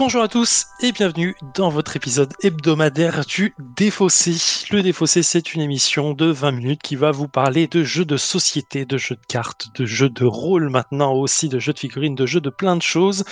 Bonjour à tous et bienvenue dans votre épisode hebdomadaire du Défaussé. Le Défaussé, c'est une émission de 20 minutes qui va vous parler de jeux de société, de jeux de cartes, de jeux de rôle maintenant aussi, de jeux de figurines, de jeux de plein de choses.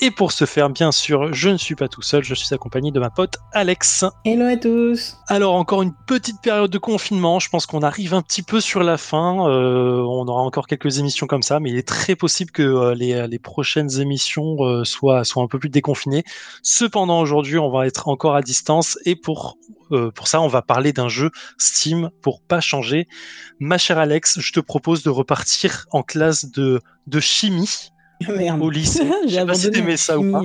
Et pour ce faire, bien sûr, je ne suis pas tout seul, je suis accompagné de ma pote Alex. Hello à tous Alors encore une petite période de confinement, je pense qu'on arrive un petit peu sur la fin, euh, on aura encore quelques émissions comme ça, mais il est très possible que euh, les, les, prochaines émissions euh, soient, soient un peu plus déconfinées Cependant, aujourd'hui, on va être encore à distance et pour, euh, pour ça, on va parler d'un jeu Steam pour pas changer. Ma chère Alex, je te propose de repartir en classe de, de chimie. Au lycée. j'ai pas si ça ou pas.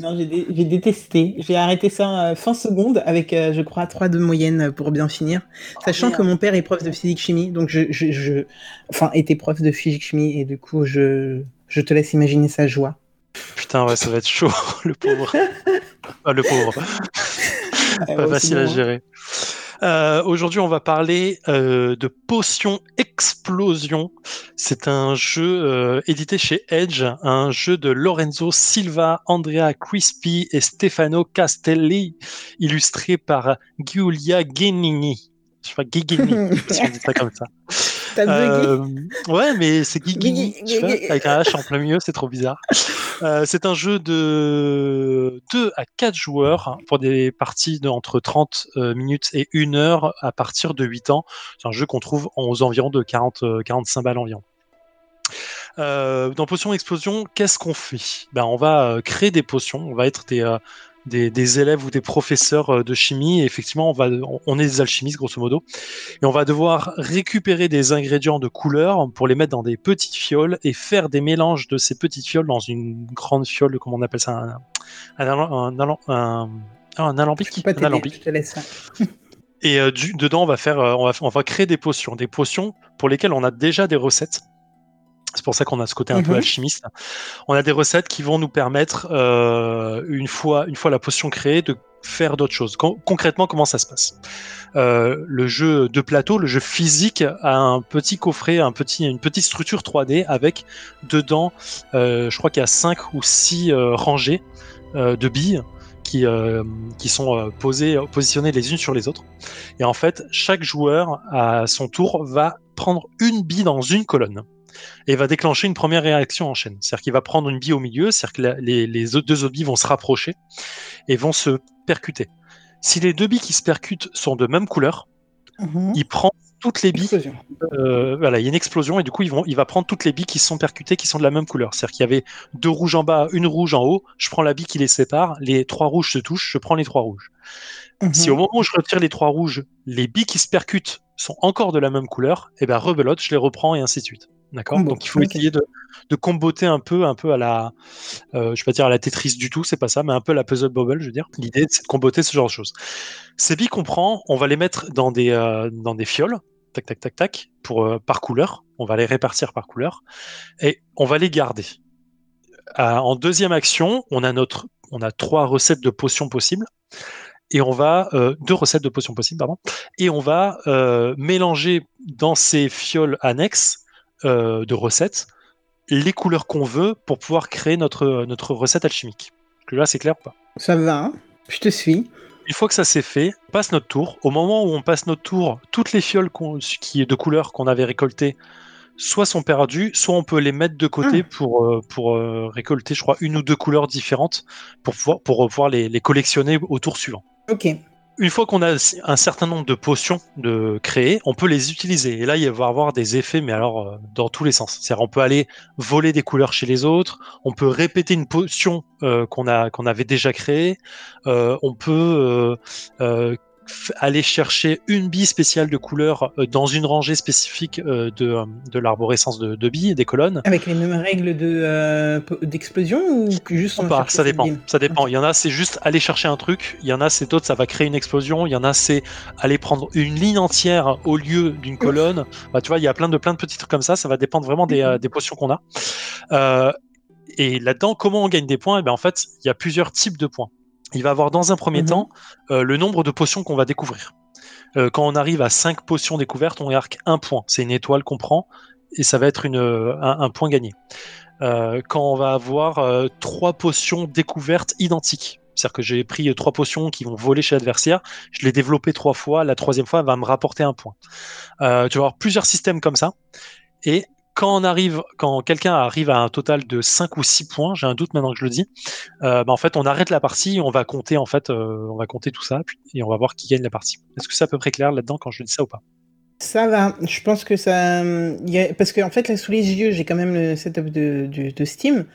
Non, j'ai détesté. J'ai arrêté ça euh, fin seconde avec, euh, je crois, 3 de moyenne pour bien finir. Oh, Sachant que mon père est prof de physique-chimie, donc je, je, je, Enfin, était prof de physique-chimie, et du coup, je, je te laisse imaginer sa joie. Putain, ouais, ça va être chaud, le pauvre. Ah, le pauvre. Pas facile à gérer. Euh, Aujourd'hui, on va parler euh, de Potion Explosion. C'est un jeu euh, édité chez Edge, un jeu de Lorenzo Silva, Andrea Crispi et Stefano Castelli, illustré par Giulia Guenini. Je sais pas, Guigini, si on dit ça comme ça. Euh, ouais, mais c'est Guigini, avec un H en plein milieu, c'est trop bizarre. Euh, c'est un jeu de 2 à 4 joueurs hein, pour des parties de entre 30 euh, minutes et 1 heure à partir de 8 ans. C'est un jeu qu'on trouve aux environs de 40, 45 balles environ. dans Potion Explosion, qu'est-ce qu'on fait? Ben, On va créer des potions, on va être des, des, élèves ou des professeurs euh, de chimie. Et effectivement, on, va, on est des alchimistes, grosso modo. Et on va devoir récupérer des ingrédients de couleur pour les mettre dans des petites fioles et faire des mélanges de ces petites fioles dans une grande fiole, comment on appelle ça Un, un, un, un alambic, un alambic. Je te laisse Et euh, du, dedans, on va, faire, euh, on, va, on va créer des potions. Des potions pour lesquelles on a déjà des recettes. C'est pour ça qu'on a ce côté un peu mhm. alchimiste. On a des recettes qui vont nous permettre, euh, une, fois, une fois la potion créée, de faire d'autres choses. concrètement, comment ça se passe? Euh, Le jeu de plateau, le jeu physique, a un petit coffret, un petit, une petite structure 3D avec dedans, euh, je crois qu'il y a 5 ou 6 rangées de billes qui, qui sont posées, positionnées les unes sur les autres. Et en fait, chaque joueur, à son tour, va prendre une bille dans une colonne et va déclencher une première réaction en chaîne. C'est-à-dire qu'il va prendre une bille au milieu, c'est-à-dire que les, les, deux autres billes vont se rapprocher et vont se percuter. Si les deux billes qui se percutent sont de même couleur, mhm. il prend toutes les billes. Euh, voilà, il y a une explosion et du coup, ils vont, il va prendre toutes les billes qui sont percutées, qui sont de la même couleur. C'est-à-dire qu'il y avait deux rouges en bas, une rouge en haut. Je prends la bille qui les sépare. Les trois rouges se touchent. Je prends les trois rouges. Si au mhm. moment où je retire les trois rouges, les billes qui se percutent sont encore de la même couleur, et eh ben rebelote, je les reprends et ainsi de suite. D'accord Donc il faut essayer de, de comboter un peu, un peu à la, euh, je vais pas dire à la Tetris du tout, c'est pas ça, mais un peu à la puzzle bubble, je veux dire. L'idée, c'est de comboter ce genre de choses. Ces billes qu'on prend, on va les mettre dans des, euh, dans des fioles, tac, tac, tac, tac, pour, euh, par couleur. On va les répartir par couleur et on va les garder. en deuxième action, on a notre, on a trois recettes de potions possibles et on va deux recettes de potions possibles, pardon, et on va mélanger dans ces fioles annexes euh, de recettes les couleurs qu'on veut pour pouvoir créer notre, notre recette alchimique. Là, c'est clair ou pas? Ça va, je te suis. Une fois que ça c'est fait, on passe notre tour. Au moment où on passe notre tour, toutes les fioles qui, de couleurs qu'on avait récoltées, soit sont perdues, soit on peut les mettre de côté ah. pour, euh, pour euh, récolter, je crois, une ou deux couleurs différentes pour pouvoir, pour pouvoir les, les collectionner au tour suivant. Ok une fois qu'on a un certain nombre de potions de créer, on peut les utiliser. Et là, il va y avoir des effets, mais alors euh, dans tous les sens. C'est-à-dire, on peut aller voler des couleurs chez les autres, on peut répéter une potion euh, qu'on avait déjà créée, euh, on peut aller chercher une bille spéciale de couleur euh, dans une rangée spécifique euh, de, euh, de l'arborescence de, de, billes, des colonnes. Avec les mêmes règles de, d'explosion ou juste pas, Ça dépend. Ça dépend. Il y en a, c'est juste aller chercher un truc. Il y en a, c'est d'autres, ça va créer une explosion. Il y en a, c'est aller prendre une ligne entière au lieu d'une colonne. Bah, tu vois, il y a plein de, plein de petits trucs comme ça. Ça va dépendre vraiment des, des potions qu'on a. Euh, et là-dedans, comment on gagne des points? Et eh bien, En fait, il y a plusieurs types de points il va avoir dans un premier mhm. temps euh, le nombre de potions qu'on va découvrir. Euh, quand on arrive à 5 potions découvertes, on marque un point. C'est une étoile qu'on prend et ça va être une, un, point gagné. quand on va avoir trois potions découvertes identiques. C'est-à-dire que j'ai pris trois potions qui vont voler chez l'adversaire, je l'ai développé trois fois, la troisième fois elle va me rapporter un point. tu vas avoir plusieurs systèmes comme ça. Et quand on arrive, quand quelqu'un arrive à un total de 5 ou 6 points, j'ai un doute maintenant que je le dis, euh, bah en fait on arrête la partie, on va compter en fait, euh, on va compter tout ça, et on va voir qui gagne la partie. Est-ce que c'est à peu près clair là-dedans quand je dis ça ou pas? Ça va, je pense que ça, a... parce qu'en fait là sous les yeux j'ai quand même le setup de Steam,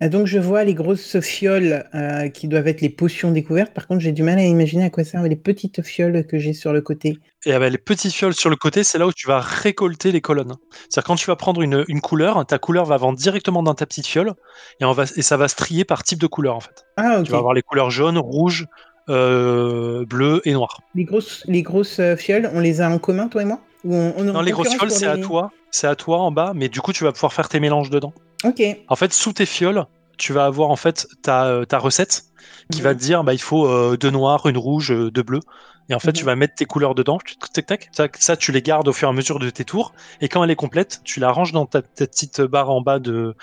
ah, donc je vois les grosses fioles euh, qui doivent être les potions découvertes. Par contre, j'ai du mal à imaginer à quoi servent les petites fioles que j'ai sur le côté. Et ah bah, les petites fioles sur le côté, c'est là où tu vas récolter les colonnes. C'est-à-dire quand tu vas prendre une, couleur, ta couleur va vendre directement dans ta petite fiole et, on va, et ça va se trier par type de couleur en fait. Ah, Tu vas avoir les couleurs jaune, rouge, euh, bleu et noir. Les grosses, les grosses euh, fioles, on les a en commun, toi et moi? Non, les grosses fioles, c'est à toi. C'est à toi en bas, mais du coup, tu vas pouvoir faire tes mélanges dedans. Ok. En fait, sous tes fioles, tu vas avoir en fait ta, euh, ta recette qui va mhm. te dire bah, il faut euh, deux noirs, une rouge, euh, deux bleus. Et en fait, tu mhm. vas mettre tes couleurs dedans. Tac, tac, ça, tu les gardes au fur et à mesure de tes tours. Et quand elle est complète, tu la ranges dans ta, petite barre en bas de,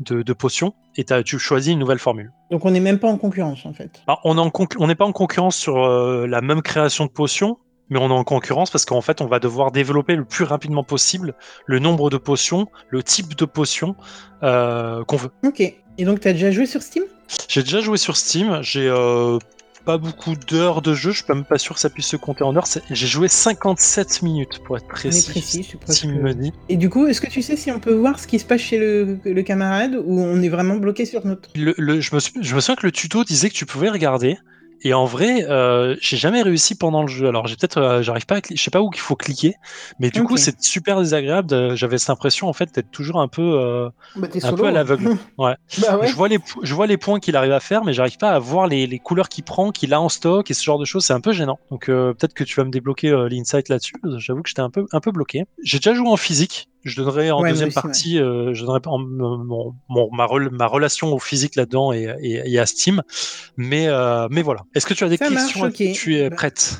de, potions et tu choisis une nouvelle formule. Donc on n'est même pas en concurrence en fait. Bah, on n'est pas en concurrence sur la même création de potions, mais on est en concurrence parce qu'en fait, on va devoir développer le plus rapidement possible le nombre de potions, le type de potions qu'on veut. Ok. Et donc, tu as déjà joué sur Steam? J'ai déjà joué sur Steam. J'ai euh, pas beaucoup d'heures de jeu. Je suis même pas sûr que ça puisse se compter en heures. J'ai joué 57 minutes pour être précis. précis, je Et du coup, est-ce que tu sais si on peut voir ce qui se passe chez le, camarade ou on est vraiment bloqué sur notre. Le, je, me, je me souviens que le tuto disait que tu pouvais regarder. Et en vrai, euh, j'ai jamais réussi pendant le jeu. Alors j'ai peut-être, euh, j'arrive pas, à je sais pas où il faut cliquer, mais du coup c'est super désagréable. J'avais cette impression en fait d'être toujours un peu, euh, bah, un peu à l'aveugle. ouais. Bah ouais. Je vois les, je vois les points qu'il arrive à faire, mais j'arrive pas à voir les, les couleurs qu'il prend, qu'il a en stock et ce genre de choses. C'est un peu gênant. Donc peut-être que tu vas me débloquer l'insight là-dessus. J'avoue que j'étais un peu, un peu bloqué. J'ai déjà joué en physique. Je donnerai en deuxième partie, je donnerai mon, mon, ma, ma, relation au physique là-dedans et, et, à Steam. Mais, mais voilà. Est-ce que tu as des questions Tu es bah, prête?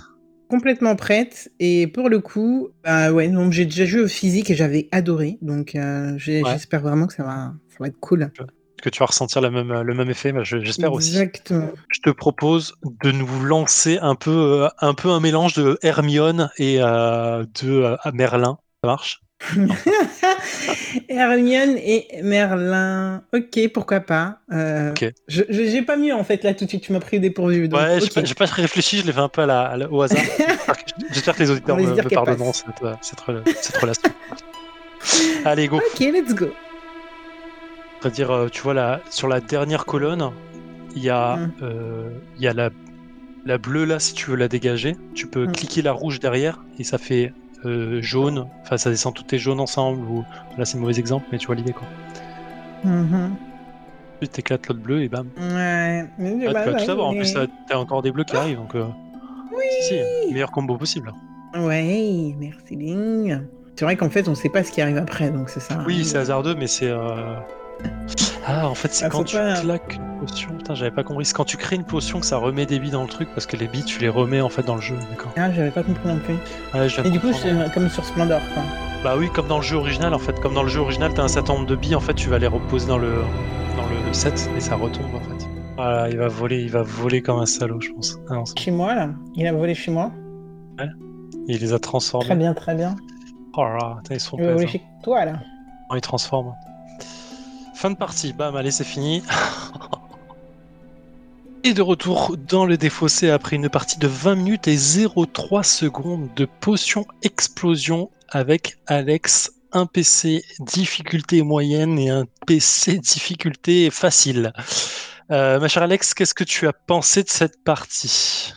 Complètement prête. Et pour le coup, bah ouais, donc j'ai déjà joué au physique et j'avais adoré. Donc euh, j'espère vraiment que ça va, ça va être cool. Que tu vas ressentir le même, le même effet, bah, j'espère aussi. Exactement. Je te propose de nous lancer un peu, euh, un, peu un mélange de Hermione et euh, de Merlin. Ça marche? Hermione et Merlin. Ok, pourquoi pas. Euh, Je j'ai pas mieux en fait là tout de suite. Tu m'as pris dépourvu. Donc, ouais, j'ai pas, réfléchi. Je l'ai fait un peu à la, au hasard. J'espère que les auditeurs me, me pardonneront cette, cette, cette, relation. Allez, go. Ok, let's go. C'est-à-dire, euh, tu vois, là, sur la dernière colonne, il y a, mm. euh, il y a la, la bleue là, si tu veux la dégager. Tu peux mm. cliquer la rouge derrière et ça fait euh, jaune, enfin ça descend toutes tes jaunes ensemble, ou là c'est un mauvais exemple, mais tu vois l'idée quoi. Mm Tu t'éclates l'autre bleu et bam. Ouais, mais ah, bah, tu vas tout savoir, en plus t'as encore des bleus qui arrivent donc. Euh... Oui si, si, meilleur combo possible. Ouais, merci Ling. C'est vrai qu'en fait on sait pas ce qui arrive après donc c'est ça. Oui, c'est hasardeux, mais c'est. Euh... Ah, en fait, c'est ah, quand tu claques une potion. Putain, j'avais pas compris. C'est quand tu crées une potion que ça remet des billes dans le truc parce que les billes, tu les remets en fait dans le jeu. D'accord. Ah, j'avais pas compris non plus. Ouais, je Et du coup, c'est comme sur Splendor, quoi. Bah oui, comme dans le jeu original en fait. Comme dans le jeu original, t'as un certain nombre de billes, en fait, tu vas les reposer dans le, dans le, set et ça retombe en fait. Voilà, il va voler, il va voler comme un salaud, je pense. Ah, chez moi, là Il a volé chez moi Ouais. il les a transformés. Très bien, très bien. Oh là là, ils sont Il va voler chez toi, là. Non, il transforme. Fin de partie, bam, allez, c'est fini. Et de retour dans le défaussé après une partie de 20 minutes et 0,3 secondes de potion explosion avec Alex, un PC difficulté moyenne et un PC difficulté facile. Euh, ma chère Alex, qu'est-ce que tu as pensé de cette partie?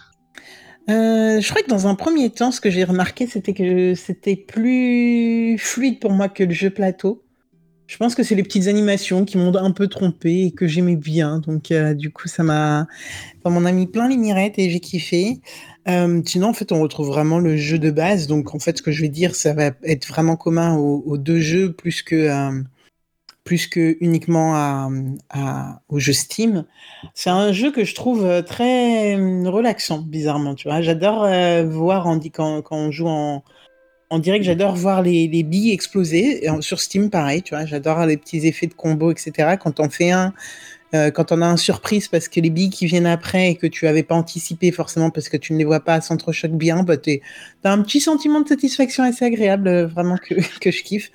Euh, je crois que dans un premier temps, ce que j'ai remarqué, c'était que c'était plus fluide pour moi que le jeu plateau. Je pense que c'est les petites animations qui m'ont un peu trompé et que j'aimais bien. Donc, euh, du coup, ça m'a. Enfin, m'en a mis plein les mirettes et j'ai kiffé. Euh, sinon, en fait, on retrouve vraiment le jeu de base. Donc, en fait, ce que je vais dire, ça va être vraiment commun aux, deux jeux plus que, euh, plus que uniquement à, à, au jeu Steam. C'est un jeu que je trouve très relaxant, bizarrement. Tu vois, j'adore voir Andy quand, quand on joue en on dirait que j'adore voir les, billes exploser. Et sur Steam, pareil, tu vois, j'adore les petits effets de combo, etc. Quand on fait un, euh, quand on a un surprise parce que les billes qui viennent après et que tu avais pas anticipé forcément parce que tu ne les vois pas s'entrechoquent bien, bah tu as un petit sentiment de satisfaction assez agréable, euh, vraiment que, que je kiffe.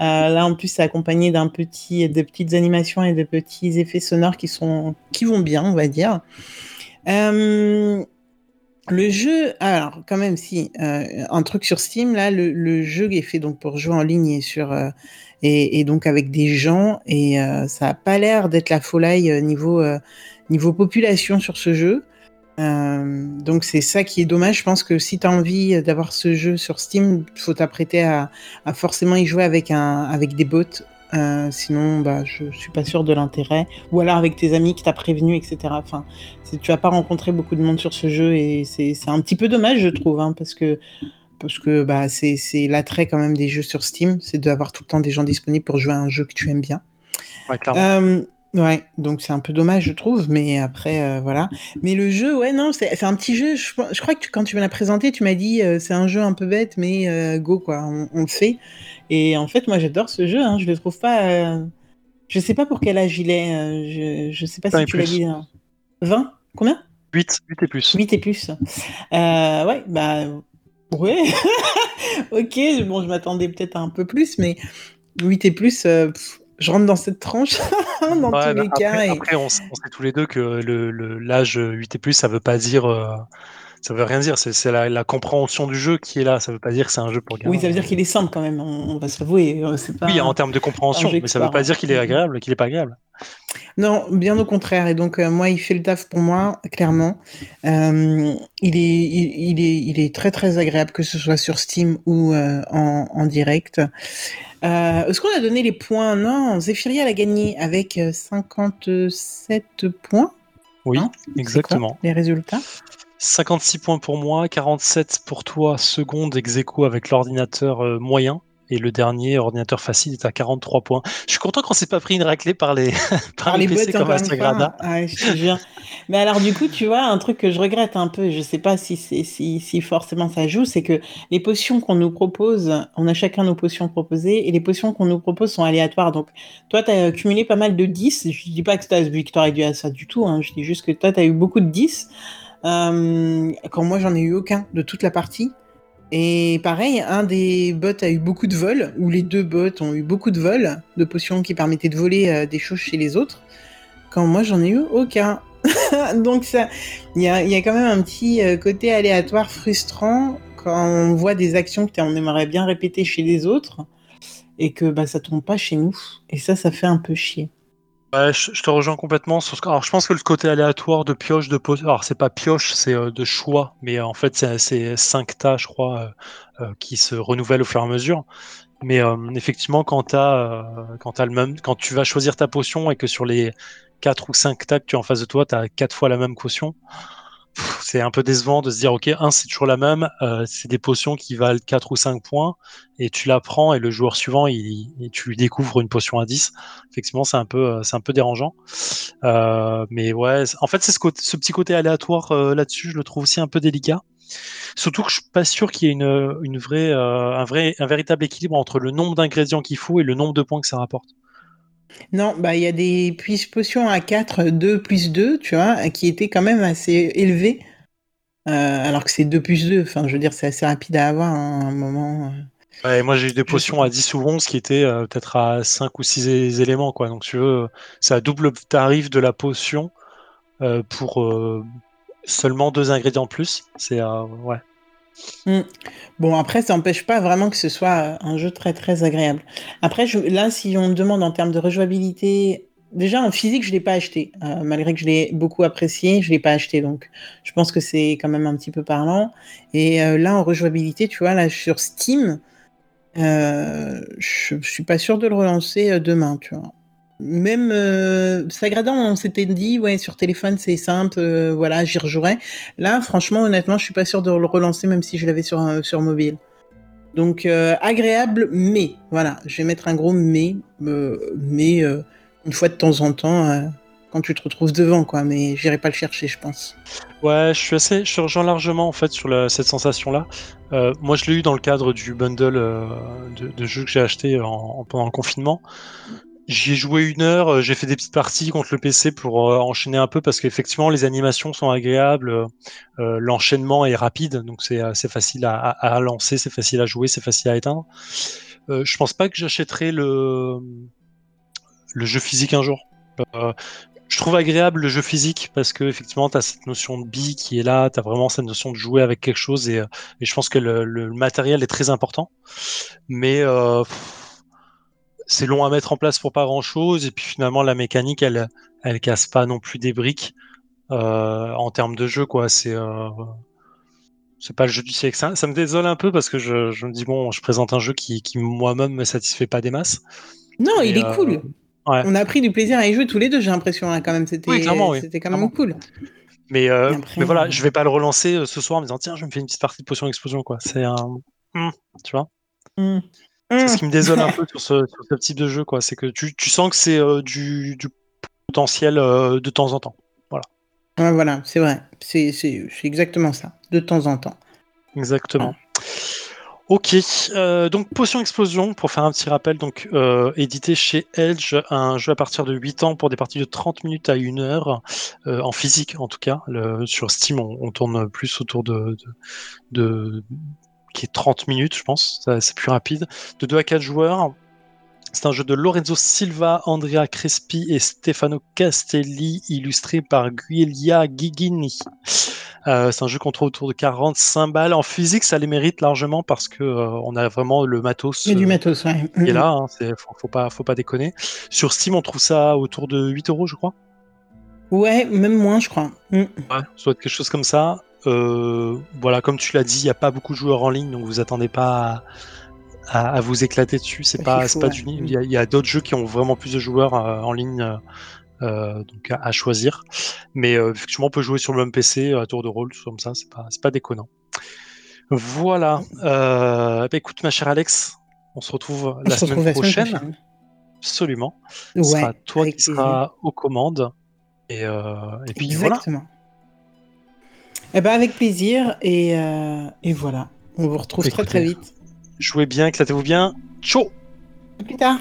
Euh, là, en plus, c'est accompagné d'un petit, de petites animations et de petits effets sonores qui sont, qui vont bien, on va dire. Euh, le jeu, alors quand même si euh, un truc sur Steam là, le, jeu est fait donc pour jouer en ligne et sur euh, et, donc avec des gens et euh, ça a pas l'air d'être la folie niveau niveau population sur ce jeu. donc c'est ça qui est dommage. Je pense que si tu as envie d'avoir ce jeu sur Steam, faut t'apprêter à, à, forcément y jouer avec un avec des bots euh, sinon, bah, je suis pas sûr de l'intérêt. Ou alors avec tes amis qui t'a prévenu, etc. Enfin, tu vas pas rencontré beaucoup de monde sur ce jeu et c'est un petit peu dommage, je trouve, hein, parce que parce que bah, c'est l'attrait quand même des jeux sur Steam, c'est d'avoir tout le temps des gens disponibles pour jouer à un jeu que tu aimes bien. Ouais, euh, Ouais, donc c'est un peu dommage, je trouve, mais après, euh, voilà. Mais le jeu, ouais, non, c'est un petit jeu. Je, crois que quand tu me l'as présenté, tu m'as dit euh, c'est un jeu un peu bête, mais go, quoi, on, le fait. Et en fait, moi, j'adore ce jeu, hein, je le trouve pas. je sais pas pour quel âge il est, je, je sais pas si tu l'as dit. 20 Combien? 8, 8 et plus. 8 et plus. ouais, bah, ouais. ok, bon, je m'attendais peut-être un peu plus, mais 8 et plus, je rentre dans cette tranche dans tous les bah, cas. Après, on, sait tous les deux que l'âge 8 et plus, ça veut pas dire. Euh, ça veut rien dire, c'est la, compréhension du jeu qui est là. Ça veut pas dire que c'est un jeu pour gagner. Oui, ça veut dire qu'il est simple quand même. On, va s'avouer. Euh, oui, en termes de compréhension, mais ça veut pas dire qu'il est agréable, qu'il est pas agréable. Non, bien au contraire. Et donc, euh, moi, il fait le taf pour moi, clairement. il, est, il, est, il est très, très agréable, que ce soit sur Steam ou en, en, direct. Euh, est-ce qu'on a donné les points? Non, Zephyria a gagné avec 57 euh, points. Oui, exactement. les résultats? 56 points pour moi, 47 pour toi, seconde ex avec l'ordinateur euh, moyen. Et le dernier, ordinateur facile, est à 43 points. Je suis content qu'on s'est pas pris une raclée par les, par, les, PC comme je te jure. Mais alors, du coup, tu vois, un truc que je regrette un peu, je sais pas si, si, si forcément ça joue, c'est que les potions qu'on nous propose, on a chacun nos potions proposées, et les potions qu'on nous propose sont aléatoires. Donc, toi, tu as accumulé pas mal de 10. Je dis pas que tu as victoire dû à ça du tout, hein. je dis juste que toi, tu as eu beaucoup de 10. Euh, quand moi, j'en ai eu aucun de toute la partie. Et pareil, un des bots a eu beaucoup de vols, ou les deux bots ont eu beaucoup de vols, de potions qui permettaient de voler euh, des choses chez les autres, quand moi j'en ai eu aucun. Donc ça, il y a, quand même un petit euh, côté aléatoire frustrant quand on voit des actions que on aimerait bien répéter chez les autres et que bah, ça tombe pas chez nous. Et ça, ça fait un peu chier. Ouais, je, te rejoins complètement. Sur ce... Alors, je pense que le côté aléatoire de pioche, de pose... alors c'est pas pioche, c'est euh, de choix, mais en fait, c'est 5 tas, je crois, euh, euh, qui se renouvellent au fur et à mesure. Mais effectivement, quand, as, quand, le même... quand tu vas choisir ta potion et que sur les 4 ou 5 tas que tu as en face de toi, tu as 4 fois la même potion, c'est un peu décevant de se dire ok un c'est toujours la même euh, c'est des potions qui valent 4 ou 5 points et tu la prends et le joueur suivant il, tu lui découvres une potion à 10 effectivement c'est un peu euh, c'est un peu dérangeant. Euh, mais ouais en fait c'est ce, ce, petit côté aléatoire là-dessus je le trouve aussi un peu délicat. Surtout que je suis pas sûr qu'il y ait une, une vraie un vrai un véritable équilibre entre le nombre d'ingrédients qu'il faut et le nombre de points que ça rapporte non, bah il y a des potions à 4, 2 plus 2, tu vois, qui étaient quand même assez élevés. Euh, alors que c'est 2 plus 2, enfin je veux dire c'est assez rapide à avoir hein, à un moment. Euh. Ouais, moi j'ai eu des potions à 10 ou 11 qui étaient euh, peut-être à 5 ou 6 éléments quoi. Donc tu veux, c'est à double tarif de la potion pour seulement deux ingrédients plus. C'est ouais. Mm. Bon, après, ça n'empêche pas vraiment que ce soit euh, un jeu très très agréable. Après, là, si on me demande en termes de rejouabilité, déjà en physique, je ne l'ai pas acheté. Euh, malgré que je l'ai beaucoup apprécié, je ne l'ai pas acheté. Donc, je pense que c'est quand même un petit peu parlant. Et euh, là, en rejouabilité, tu vois, là, sur Steam, je ne suis pas sûr de le relancer demain, tu vois même euh, on s'était dit, ouais, sur téléphone, c'est simple, euh, voilà, j'y rejouerai. Là, franchement, honnêtement, je suis pas sûr de le relancer, même si je l'avais sur, euh, sur mobile. Donc, euh, agréable, mais, voilà, je vais mettre un gros mais, mais une fois de temps en temps, quand tu te retrouves devant, quoi. Mais j'irai pas le chercher, je pense. Ouais, je suis assez, je rejoins largement en fait sur cette sensation-là. Euh, moi, je l'ai eu dans le cadre du bundle de, jeux que j'ai acheté en, pendant le confinement. J'y ai joué une heure, euh, j'ai fait des petites parties contre le PC pour enchaîner un peu parce qu'effectivement les animations sont agréables, l'enchaînement est rapide, donc c'est facile à, lancer, c'est facile à jouer, c'est facile à éteindre. je pense pas que j'achèterai le jeu physique un jour. Euh, je trouve agréable le jeu physique parce que effectivement tu as cette notion de bille qui est là, tu as vraiment cette notion de jouer avec quelque chose et, euh, je pense que le, matériel est très important. Mais euh, c'est long à mettre en place pour pas grand chose et puis finalement la mécanique elle elle casse pas non plus des briques en termes de jeu quoi. C'est c'est pas le jeu du siècle. Ça, ça me désole un peu parce que je, me dis bon, je présente un jeu qui, qui moi-même me satisfait pas des masses. Non, il est cool. On a pris du plaisir à y jouer tous les deux, j'ai l'impression, hein, quand même. C'était c'était quand même cool. Mais, euh, mais voilà, je vais pas le relancer euh, ce soir en me disant tiens, je me fais une petite partie de potion explosion quoi. C'est un, hmm, tu vois. Hmm. C'est ce qui me désole un peu sur ce, sur ce, type de jeu quoi. C'est que tu, tu, sens que c'est euh, du, du, potentiel de temps en temps. Voilà. voilà, c'est vrai. C'est exactement ça, de temps en temps. Exactement. Ok, euh, donc Potion Explosion, pour faire un petit rappel, donc euh, édité chez Edge, un jeu à partir de 8 ans pour des parties de 30 minutes à 1 heure, euh, en physique en tout cas. Le, sur Steam, on, tourne plus autour de, de, qui est 30 minutes, je pense, c'est plus rapide. De 2 à 4 joueurs. C'est un jeu de Lorenzo Silva, Andrea Crespi et Stefano Castelli, illustré par Guilia Gigini. Euh, c'est un jeu qu'on trouve autour de 45 balles. En physique, ça les mérite largement parce que euh, on a vraiment le matos. Il y a du euh, matos, ouais. Qui est là, hein, faut, pas, faut pas déconner. Sur Steam, on trouve ça autour de 8 euros, je crois. Ouais, même moins, je crois. Mm. Ouais, soit quelque chose comme ça. Voilà, comme tu l'as dit, il n'y a pas beaucoup de joueurs en ligne, donc vous attendez pas à, vous éclater dessus. C'est pas, pas du. Il y a, d'autres jeux qui ont vraiment plus de joueurs en ligne euh, donc à, choisir. Mais euh, effectivement, on peut jouer sur le même PC à tour de rôle, tout comme ça, c'est pas, pas déconnant. Voilà. Euh, bah, écoute, ma chère Alex, on se retrouve la, semaine, prochaine. Absolument. Ce sera toi qui seras aux commandes. Et, et puis Exactement. voilà. Eh ben avec plaisir. Et, et voilà. On vous retrouve très très vite. Jouez bien, éclatez-vous bien. Ciao À plus tard.